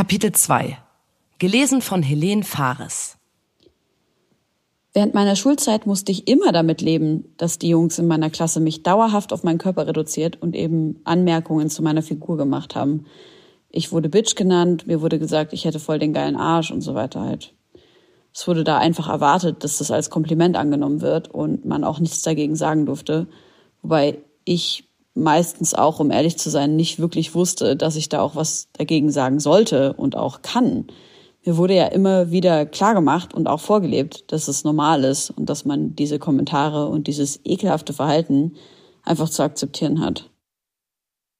Kapitel 2 Gelesen von Helene Fares Während meiner Schulzeit musste ich immer damit leben, dass die Jungs in meiner Klasse mich dauerhaft auf meinen Körper reduziert und eben Anmerkungen zu meiner Figur gemacht haben. Ich wurde Bitch genannt, mir wurde gesagt, ich hätte voll den geilen Arsch und so weiter halt. Es wurde da einfach erwartet, dass das als Kompliment angenommen wird und man auch nichts dagegen sagen durfte. Wobei ich meistens auch, um ehrlich zu sein, nicht wirklich wusste, dass ich da auch was dagegen sagen sollte und auch kann mir wurde ja immer wieder klargemacht und auch vorgelebt, dass es normal ist und dass man diese Kommentare und dieses ekelhafte Verhalten einfach zu akzeptieren hat.